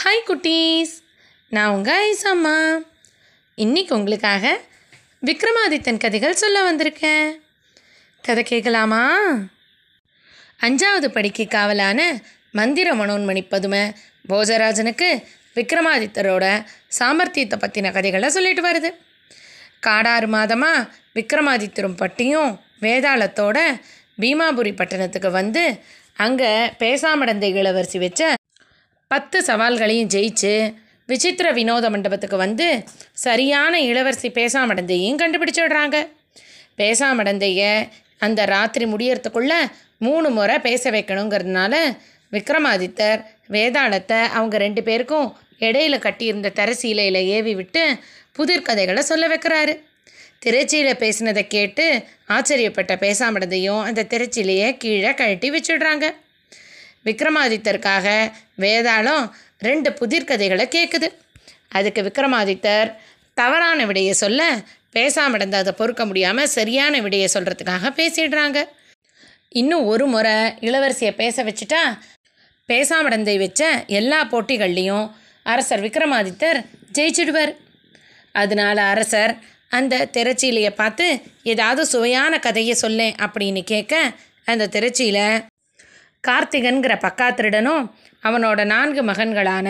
Hi குட்டீஸ். நான் உங்கள் ஐசாம்மா. இன்னைக்கு உங்களுக்காக விக்ரமாதித்தன் கதைகள் சொல்ல வந்திருக்கேன். கதை கேட்கலாமா? அஞ்சாவது படிக்கு காவலான மந்திர மனோன்மணி பதுமை போஜராஜனுக்கு விக்ரமாதித்தரோட சாமர்த்தியத்தை பற்றின கதைகளை சொல்லிட்டு வருது. காடாறு மாதமாக விக்ரமாதித்தரும் பட்டியும் வேதாளத்தோட பீமாபுரி பட்டணத்துக்கு வந்து அங்கே பேசாமடந்தை இளவரசி வச்ச பத்து சவால்களையும் ஜெயிச்சு விசித்திர வினோத மண்டபத்துக்கு வந்து சரியான இளவரசி பேசாமடந்தையும் கண்டுபிடிச்சிடுறாங்க. பேசாமடந்தைய அந்த ராத்திரி முடியறதுக்குள்ள மூணு முறை பேச வைக்கணுங்கிறதுனால விக்ரமாதித்தர் வேதாளத்தை அவங்க ரெண்டு பேருக்கும் இடையில கட்டியிருந்த தரசீலையில் ஏவி விட்டு புதிர்கதைகளை சொல்ல வைக்கிறாரு. திரைச்சியில் பேசினதை கேட்டு ஆச்சரியப்பட்ட பேசாமடந்தையும் அந்த திரைச்சிலையை கீழே கழட்டி வச்சுடுறாங்க. விக்ரமாதித்தருக்காக வேதாளம் ரெண்டு புதிர்கதைகளை கேட்குது அதுக்கு விக்ரமாதித்தர் தவறான விடையை சொல்ல பேசாமடந்த அதை பொறுக்க முடியாமல் சரியான விடையை சொல்கிறதுக்காக பேசிடுறாங்க. இன்னும் ஒரு முறை இளவரசியை பேச வச்சுட்டா பேசாமடந்தை வச்ச எல்லா போட்டிகள்லேயும் அரசர் விக்ரமாதித்தர் ஜெயிச்சிடுவார். அதனால அரசர் அந்த திரைச்சீலையை பார்த்து ஏதாவது சுவையான கதையை சொல்லேன் அப்படின்னு கேட்க அந்த திரைச்சியில் கார்த்திகன்கிற பக்காத்திருடனும் அவனோட நான்கு மகன்களான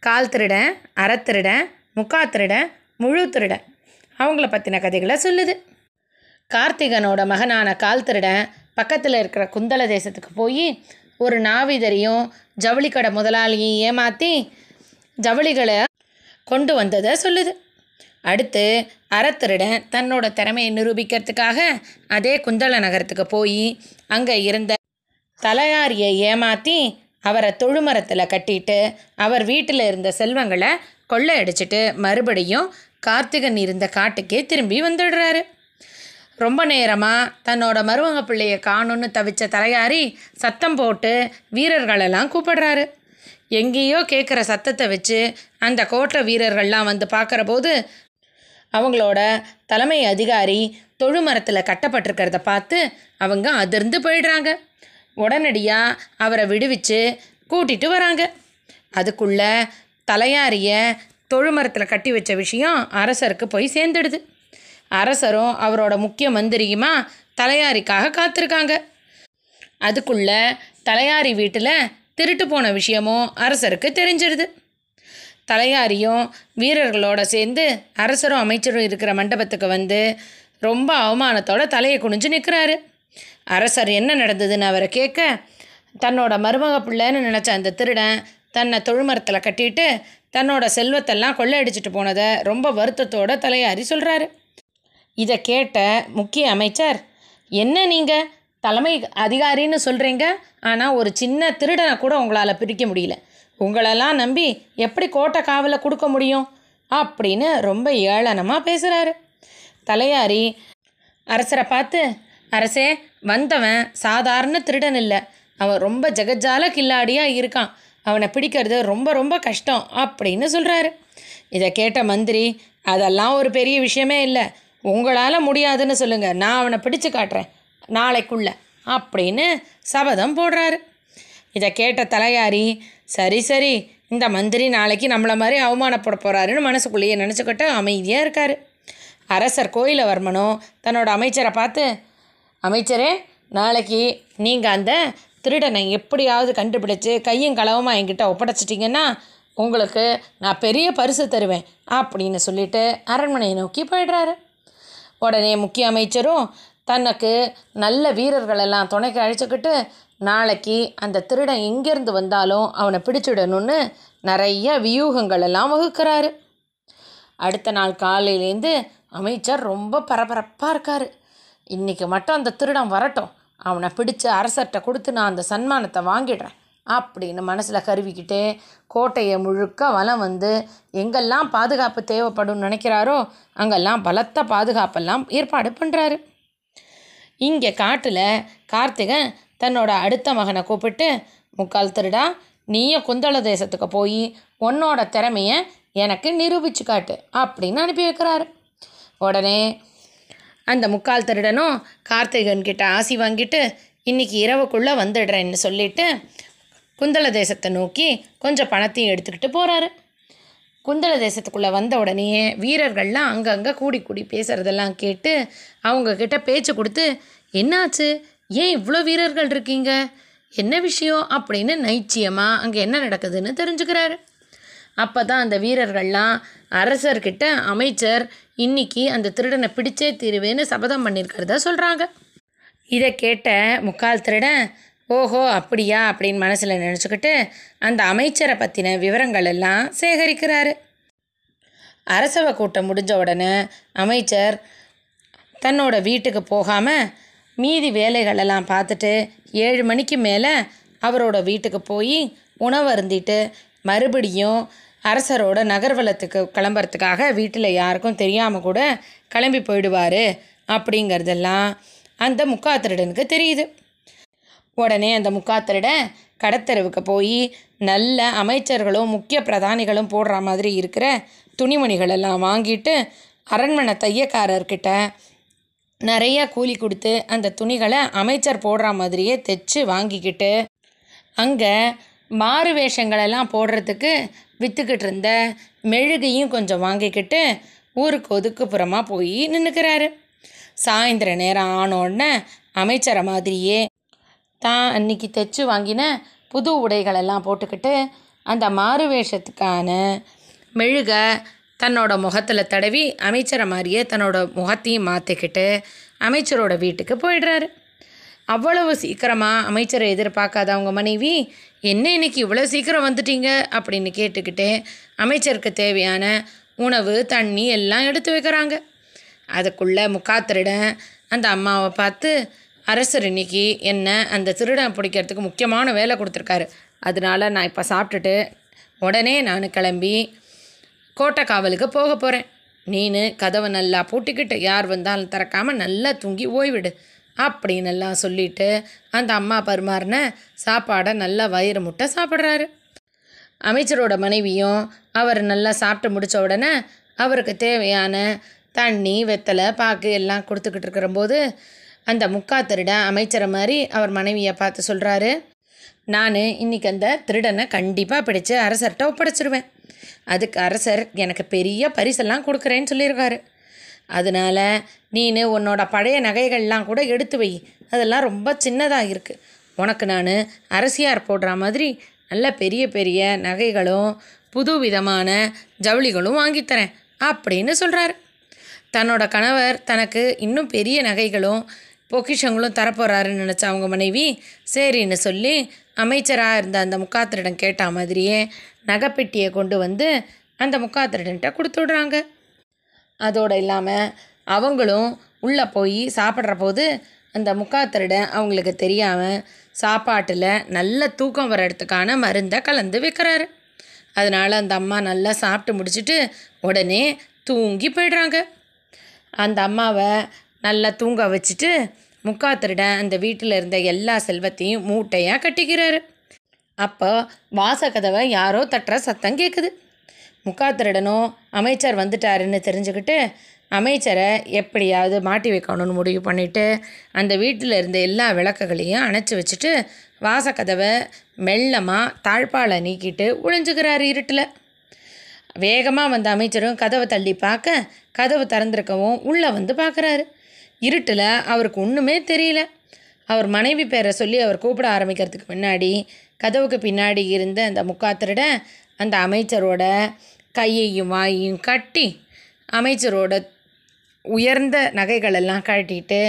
கால் திருடன் அறத்திருடன் முக்காத்திருடன் முழு திருடன் அவங்கள பற்றின கதைகளை சொல்லுது. கார்த்திகனோட மகனான கால் திருடன் பக்கத்தில் இருக்கிற குந்தல தேசத்துக்கு போய் ஒரு நாவிதரையும் ஜவுளி கடை முதலாளியும் ஏமாற்றி ஜவுளிகளை கொண்டு வந்ததை சொல்லுது. அடுத்து அறத்திருடன் தன்னோட திறமையை நிரூபிக்கிறதுக்காக அதே குந்தல நகரத்துக்கு போய் அங்கே இருந்த தலையாரியை ஏமாற்றி அவரை தொழுமரத்தில் கட்டிட்டு அவர் வீட்டில் இருந்த செல்வங்களை கொள்ளையடிச்சிட்டு மறுபடியும் கார்த்திகன் இருந்த காட்டுக்கே திரும்பி வந்துடுறாரு. ரொம்ப நேரமாக தன்னோட மருமக பிள்ளையை காணும்னு தவிச்ச தலையாரி சத்தம் போட்டு வீரர்களெல்லாம் கூப்பிடுறாரு. எங்கேயோ கேட்குற சத்தத்தை வச்சு அந்த கோட்டை வீரர்கள்லாம் வந்து பார்க்குற போது அவங்களோட தலைமை அதிகாரி தொழுமரத்தில் கட்டப்பட்டிருக்கிறத பார்த்து அவங்க அதிர்ந்து போயிடுறாங்க. உடனடியாக அவரை விடுவிச்சு கூட்டிட்டு வராங்க. அதுக்குள்ள தலையாரிய தொழுமரத்தில் கட்டி வச்ச விஷயம் அரசருக்கு போய் சேர்ந்துடுது. அரசரும் அவரோட முக்கிய மந்திரியுமா தலையாரிக்காக காத்திருக்காங்க. அதுக்குள்ள தலையாரி வீட்டில் திருட்டு போன விஷயமும் அரசருக்கு தெரிஞ்சிடுது தலையாரியும் வீரர்களோட சேர்ந்து அரசரும் அமைச்சரும் இருக்கிற மண்டபத்துக்கு வந்து ரொம்ப அவமானத்தோட தலையை குனிஞ்சு நிற்கிறாரு அரசர் என்ன நடந்ததுன்னு அவரை கேட்க தன்னோட மருமக பிள்ளைன்னு நினச்ச அந்த திருடன் தன்னை தொழுமரத்தில் கட்டிட்டு தன்னோட செல்வத்தெல்லாம் கொள்ளையடிச்சிட்டு போனதை ரொம்ப வருத்தத்தோட தலையாரி சொல்கிறாரு இதை கேட்ட முக்கிய அமைச்சர் என்ன நீங்கள் தலைமை அதிகாரின்னு சொல்கிறீங்க ஆனால் ஒரு சின்ன திருடனை கூட உங்களால் பிரிக்க முடியல. உங்களெல்லாம் நம்பி எப்படி கோட்டை காவலை கொடுக்க முடியும்? அப்படின்னு ரொம்ப ஏளனமாக பேசுகிறாரு தலையாரி அரசரை பார்த்து அரசே வந்தவன் சாதாரண திருடன் இல்லை. அவன் ரொம்ப ஜெகஜால கில்லாடியாக இருக்கான். அவனை பிடிக்கிறது ரொம்ப ரொம்ப கஷ்டம் அப்படின்னு சொல்கிறாரு இதை கேட்ட மந்திரி அதெல்லாம் ஒரு பெரிய விஷயமே இல்லை. உங்களால் முடியாதுன்னு சொல்லுங்கள் நான் அவனை பிடிச்சு காட்டுறேன். நாளைக்குள்ள. அப்படின்னு சபதம் போடுறாரு. இதை கேட்ட தலையாரி சரி சரி. இந்த மந்திரி நாளைக்கு நம்மளை மாதிரி அவமானப்பட போகிறாருன்னு மனசுக்குள்ளேயே நினச்சிக்கிட்டு அமைதியாக இருக்கார். அரசர் கோயிலவர்மனும் தன்னோட அமைச்சரை பார்த்து அமைச்சரே நாளைக்கு நீங்கள் அந்த திருடனை எப்படியாவது கண்டுபிடிச்சு கையும் களவுமாக என்கிட்ட ஒப்படைச்சிட்டிங்கன்னா உங்களுக்கு நான் பெரிய பரிசு தருவேன் அப்படின்னு சொல்லிட்டு அரண்மனையை நோக்கி போயிடுறாரு. உடனே முக்கிய அமைச்சரும் தனக்கு நல்ல வீரர்களெல்லாம் துணைக்கு அழைச்சிக்கிட்டு நாளைக்கு அந்த திருடன் எங்கேருந்து வந்தாலும் அவனை பிடிச்சிடணும்னு நிறைய வியூகங்கள் எல்லாம் வகுக்கிறாரு. அடுத்த நாள் காலையிலேருந்து அமைச்சர் ரொம்ப பரபரப்பாக இருக்கார். இன்றைக்கி மட்டும் அந்த திருடன் வரட்டும். அவனை பிடிச்சு அரசர்கிட்ட கொடுத்து நான் அந்த சன்மானத்தை வாங்கிடுறேன். அப்படின்னு மனசில் கருவிக்கிட்டே கோட்டையை முழுக்க வலம் வந்து எங்கெல்லாம் பாதுகாப்பு தேவைப்படும்னு நினைக்கிறாரோ அங்கெல்லாம் பலத்த பாதுகாப்பெல்லாம் ஏற்பாடு பண்ணுறாரு இங்கே காட்டில் கார்த்திகன் தன்னோட அடுத்த மகனை கூப்பிட்டு முக்கால் திருடா நீயும் குந்தள தேசத்துக்கு போய் உன்னோட திறமையை எனக்கு நிரூபிச்சு காட்டு அப்படின்னு அனுப்பி வைக்கிறாரு. உடனே அந்த முக்கால் திருடனும் கார்த்திகன் கிட்ட ஆசி வாங்கிட்டு இன்னைக்கு இரவுக்குள்ளே வந்துடுறேன்னு சொல்லிட்டு குந்தள தேசத்தை நோக்கி கொஞ்சம் பணத்தையும் எடுத்துக்கிட்டு போகிறாரு குந்தள தேசத்துக்குள்ளே வந்த உடனேயே வீரர்கள்லாம் அங்கங்கே கூடி கூடி பேசுகிறதெல்லாம் கேட்டு அவங்கக்கிட்ட பேச்சு கொடுத்து என்னாச்சு? ஏன் இவ்வளோ வீரர்கள் இருக்கீங்க? என்ன விஷயம்? அப்படின்னு நைச்சியமாக அங்கே என்ன நடக்குதுன்னு தெரிஞ்சுக்கிறாரு. அப்போ தான் அந்த வீரர்கள்லாம் அரசர்கிட்ட அமைச்சர் இன்னைக்கு அந்த திருடனை பிடிச்சே தீருவேன்னு சபதம் பண்ணியிருக்கிறதா சொல்கிறாங்க இதை கேட்ட முக்கால் திருடன் ஓஹோ அப்படியா? அப்படின்னு மனசில் நினச்சிக்கிட்டு அந்த அமைச்சரை பற்றின விவரங்கள் எல்லாம் சேகரிக்கிறாரு. அரசவை கூட்டம் முடிஞ்ச உடனே அமைச்சர் தன்னோட வீட்டுக்கு போகாமல் மீதி வேலைகளெல்லாம் பார்த்துட்டு ஏழு மணிக்கு மேலே அவரோட வீட்டுக்கு போய் உணவு அருந்திட்டு மறுபடியும் அரசரோட நகர்வலத்துக்கு கிளம்புறதுக்காக வீட்டில் யாருக்கும் தெரியாமல் கூட கிளம்பி போயிடுவார் அப்படிங்கிறதெல்லாம் அந்த முக்காத்திருடனுக்கு தெரியுது. உடனே அந்த முக்காத்திருடன் கடத்தெருவுக்கு போய் நல்ல அமைச்சர்களும் முக்கிய பிரதானிகளும் போடுற மாதிரி இருக்கிற துணிமணிகளெல்லாம் வாங்கிட்டு அரண்மனை தையக்காரர்கிட்ட நிறைய கூலி கொடுத்து அந்த துணிகளை அமைச்சர் போடுற மாதிரியே தைச்சு வாங்கிக்கிட்டு அங்கே மாறு வேஷங்களெல்லாம் போடுறதுக்கு விற்றுக்கிட்டு இருந்த மெழுகையும் கொஞ்சம் வாங்கிக்கிட்டு ஊருக்கு ஒதுக்குப்புறமாக போய் நின்றுக்கிறாரு சாயந்தர நேரம் ஆனோடனே அமைச்சரை மாதிரியே தான் அன்னைக்கு தைச்சு வாங்கின புது உடைகளெல்லாம் போட்டுக்கிட்டு அந்த மாறு வேஷத்துக்கான மெழுகை தன்னோட முகத்தில் தடவி அமைச்சரை மாதிரியே தன்னோட முகத்தையும் மாற்றிக்கிட்டு அமைச்சரோட வீட்டுக்கு போயிடுறாரு. அவ்வளவு சீக்கிரமாக அமைச்சரை எதிர்பார்க்காத அவங்க மனைவி என்ன இன்னைக்கு இவ்வளோ சீக்கிரம் வந்துட்டீங்க அப்படின்னு கேட்டுக்கிட்டு அமைச்சருக்கு தேவையான உணவு தண்ணி எல்லாம் எடுத்து வைக்கிறாங்க. அதுக்குள்ளே முக்காத்திருடன் அந்த அம்மாவை பார்த்து அரசர் இன்னைக்கு என்ன அந்த திருடன் பிடிக்கிறதுக்கு முக்கியமான வேலை கொடுத்துருக்காரு. அதனால நான் இப்போ சாப்பிட்டுட்டு உடனே நான் கிளம்பி கோட்டை காவலுக்கு போக போகிறேன் நீனு கதவை நல்லா பூட்டிக்கிட்டு யார் வந்தாலும் திறக்காமல் நல்லா தூங்கி ஓய்விடு. அப்படின்னு எல்லாம் சொல்லிட்டு அந்த அம்மா பருமாறின சாப்பாடை நல்லா வயிறு முட்டை சாப்பிட்றாரு. அமைச்சரோட மனைவியும் அவர் நல்லா சாப்பிட்டு முடித்த உடனே அவருக்கு தேவையான தண்ணி வெத்தலை பாக்கு எல்லாம் கொடுத்துக்கிட்டு இருக்கிறபோது அந்த முக்கா திருட அமைச்சரை மாதிரி அவர் மனைவியை பார்த்து சொல்கிறாரு நான் இன்றைக்கி அந்த திருடனை கண்டிப்பாக பிடிச்சி அரசர்கிட்ட ஒப்படைச்சிருவேன். அதுக்கு அரசர் எனக்கு பெரிய பரிசெல்லாம் கொடுக்குறேன்னு சொல்லியிருக்காரு. அதனால் நீனு உன்னோட பழைய நகைகள்லாம் கூட எடுத்து வை. அதெல்லாம் ரொம்ப சின்னதாக இருக்குது உனக்கு நான் அரசியார் போடுற மாதிரி நல்ல பெரிய பெரிய நகைகளும் புது விதமான ஜவுளிகளும் வாங்கித்தரேன் அப்படின்னு சொல்கிறாரு தன்னோட கணவர் தனக்கு இன்னும் பெரிய நகைகளும் பொக்கிஷங்களும் தரப்போகிறாருன்னு நினச்ச அவங்க மனைவி சரின்னு சொல்லி அமைச்சராக இருந்த அந்த முக்காத்திரிடம் கேட்ட மாதிரியே நகைப்பெட்டியை கொண்டு வந்து அந்த முக்காத்திரிடன்ட்ட கொடுத்து விடுறாங்க. அதோடு இல்லாமல் அவங்களும் உள்ளே போய் சாப்பிட்ற போது அந்த முக்காத்தருடன் அவங்களுக்கு தெரியாமல் சாப்பாட்டில் நல்ல தூக்கம் வர்றதுக்கான மருந்தை கலந்து வைக்கிறாரு. அதனால் அந்த அம்மா நல்லா சாப்பிட்டு முடிச்சிட்டு உடனே தூங்கி போயிடுறாங்க. அந்த அம்மாவை நல்லா தூங்க வச்சுட்டு முக்காத்திருடன் அந்த வீட்டில் இருந்த எல்லா செல்வத்தையும் மூட்டையாக கட்டிக்கிறாரு. அப்போ வாசக்கதவை யாரோ தட்டுற சத்தம் கேட்குது முக்காத்திருடனும் அமைச்சர் வந்துட்டாருன்னு தெரிஞ்சுக்கிட்டு அமைச்சரை எப்படியாவது மாட்டி வைக்கணும்னு முடிவு பண்ணிவிட்டு அந்த வீட்டில் இருந்த எல்லா விளக்குகளையும் அணைச்சி வச்சுட்டு வாசக்கதவை மெல்லமாக தாழ்பாலை நீக்கிட்டு ஒளிஞ்சுக்கிறாரு இருட்டில். வேகமாக வந்த அமைச்சரும் கதவை தள்ளி பார்க்க கதவு திறந்திருக்கவும் உள்ளே வந்து பார்க்குறாரு. இருட்டில் அவருக்கு ஒன்றுமே தெரியல. அவர் மனைவி பேரை சொல்லி அவர் கூப்பிட ஆரம்பிக்கிறதுக்கு முன்னாடி கதவுக்கு பின்னாடி இருந்த அந்த முக்காத்திருட அந்த அமைச்சரோட கையையும் வாயையும் கட்டி அமைச்சரோட உயர்ந்த நகைகளெல்லாம் கட்டிட்டு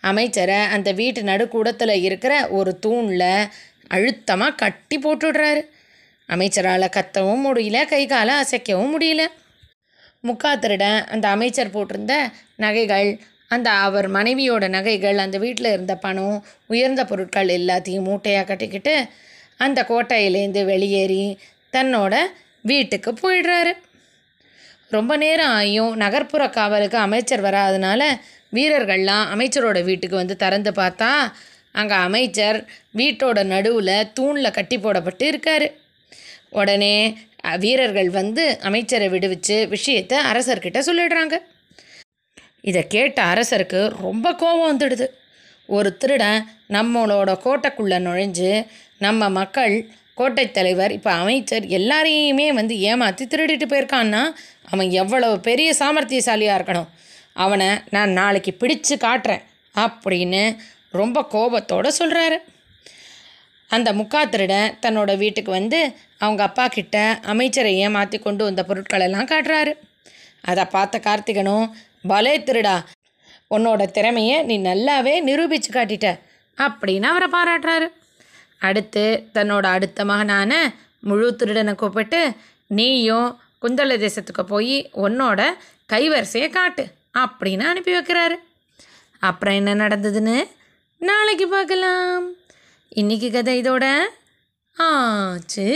அமைச்சரை அந்த வீட்டு நடுக்கூடத்தில் இருக்கிற ஒரு தூணில் அழுத்தமாக கட்டி போட்டுடுறாரு. அமைச்சரால் கத்தவும் முடியல கை காலை அசைக்கவும் முடியல. முக்காத்திருடன் அந்த அமைச்சர் போட்டிருந்த நகைகள் அந்த அவர் மனைவியோட நகைகள் அந்த வீட்டில் இருந்த பணம் உயர்ந்த பொருட்கள் எல்லாத்தையும் மூட்டையாக கட்டிக்கிட்டு அந்த கோட்டையிலேருந்து வெளியேறி தன்னோட வீட்டுக்கு போயிடுறாரு. ரொம்ப நேரம் ஆகியும் நகர்ப்புற காவலுக்கு அமைச்சர் வராதனால வீரர்கள்லாம் அமைச்சரோட வீட்டுக்கு வந்து திறந்து பார்த்தா அங்கே அமைச்சர் வீட்டோட நடுவில் தூணில் கட்டி போடப்பட்டு இருக்காரு. உடனே வீரர்கள் வந்து அமைச்சரை விடுவிச்சு விஷயத்தை அரசர்கிட்ட சொல்லிடுறாங்க. இதை கேட்ட அரசருக்கு ரொம்ப கோபம் வந்துடுது. ஒரு திருடன் நம்மளோட கோட்டைக்குள்ளே நுழைஞ்சு நம்ம மக்கள் கோட்டை தலைவர் இப்போ அமைச்சர் எல்லாரையுமே வந்து ஏமாற்றி திருடிட்டு போயிருக்கான்னா அவன் எவ்வளவு பெரிய சாமர்த்தியசாலியாக இருக்கணும். அவனை நான் நாளைக்கு பிடிச்சு காட்டுறேன் அப்படின்னு ரொம்ப கோபத்தோடு சொல்கிறாரு அந்த முக்காத்திருடன் தன்னோட வீட்டுக்கு வந்து அவங்க அப்பா கிட்ட அமைச்சரை ஏமாற்றி கொண்டு வந்த பொருட்களெல்லாம் காட்டுறாரு. அதை பார்த்த கார்த்திகனும் பலே திருடா உன்னோட திறமையை நீ நல்லாவே நிரூபித்து காட்டிட்ட அப்படின்னு அவரை பாராட்டுறாரு. அடுத்து தன்னோட அடுத்த மகனான முழு திருடனை கூப்பிட்டு நீயும் குந்தள தேசத்துக்கு போய் உன்னோட கைவரிசையை காட்டு அப்படின்னு அனுப்பி வைக்கிறாரு. அப்புறம் என்ன நடந்ததுன்னு நாளைக்கு பார்க்கலாம். இன்னைக்கு கதை இதோட ஆச்சு.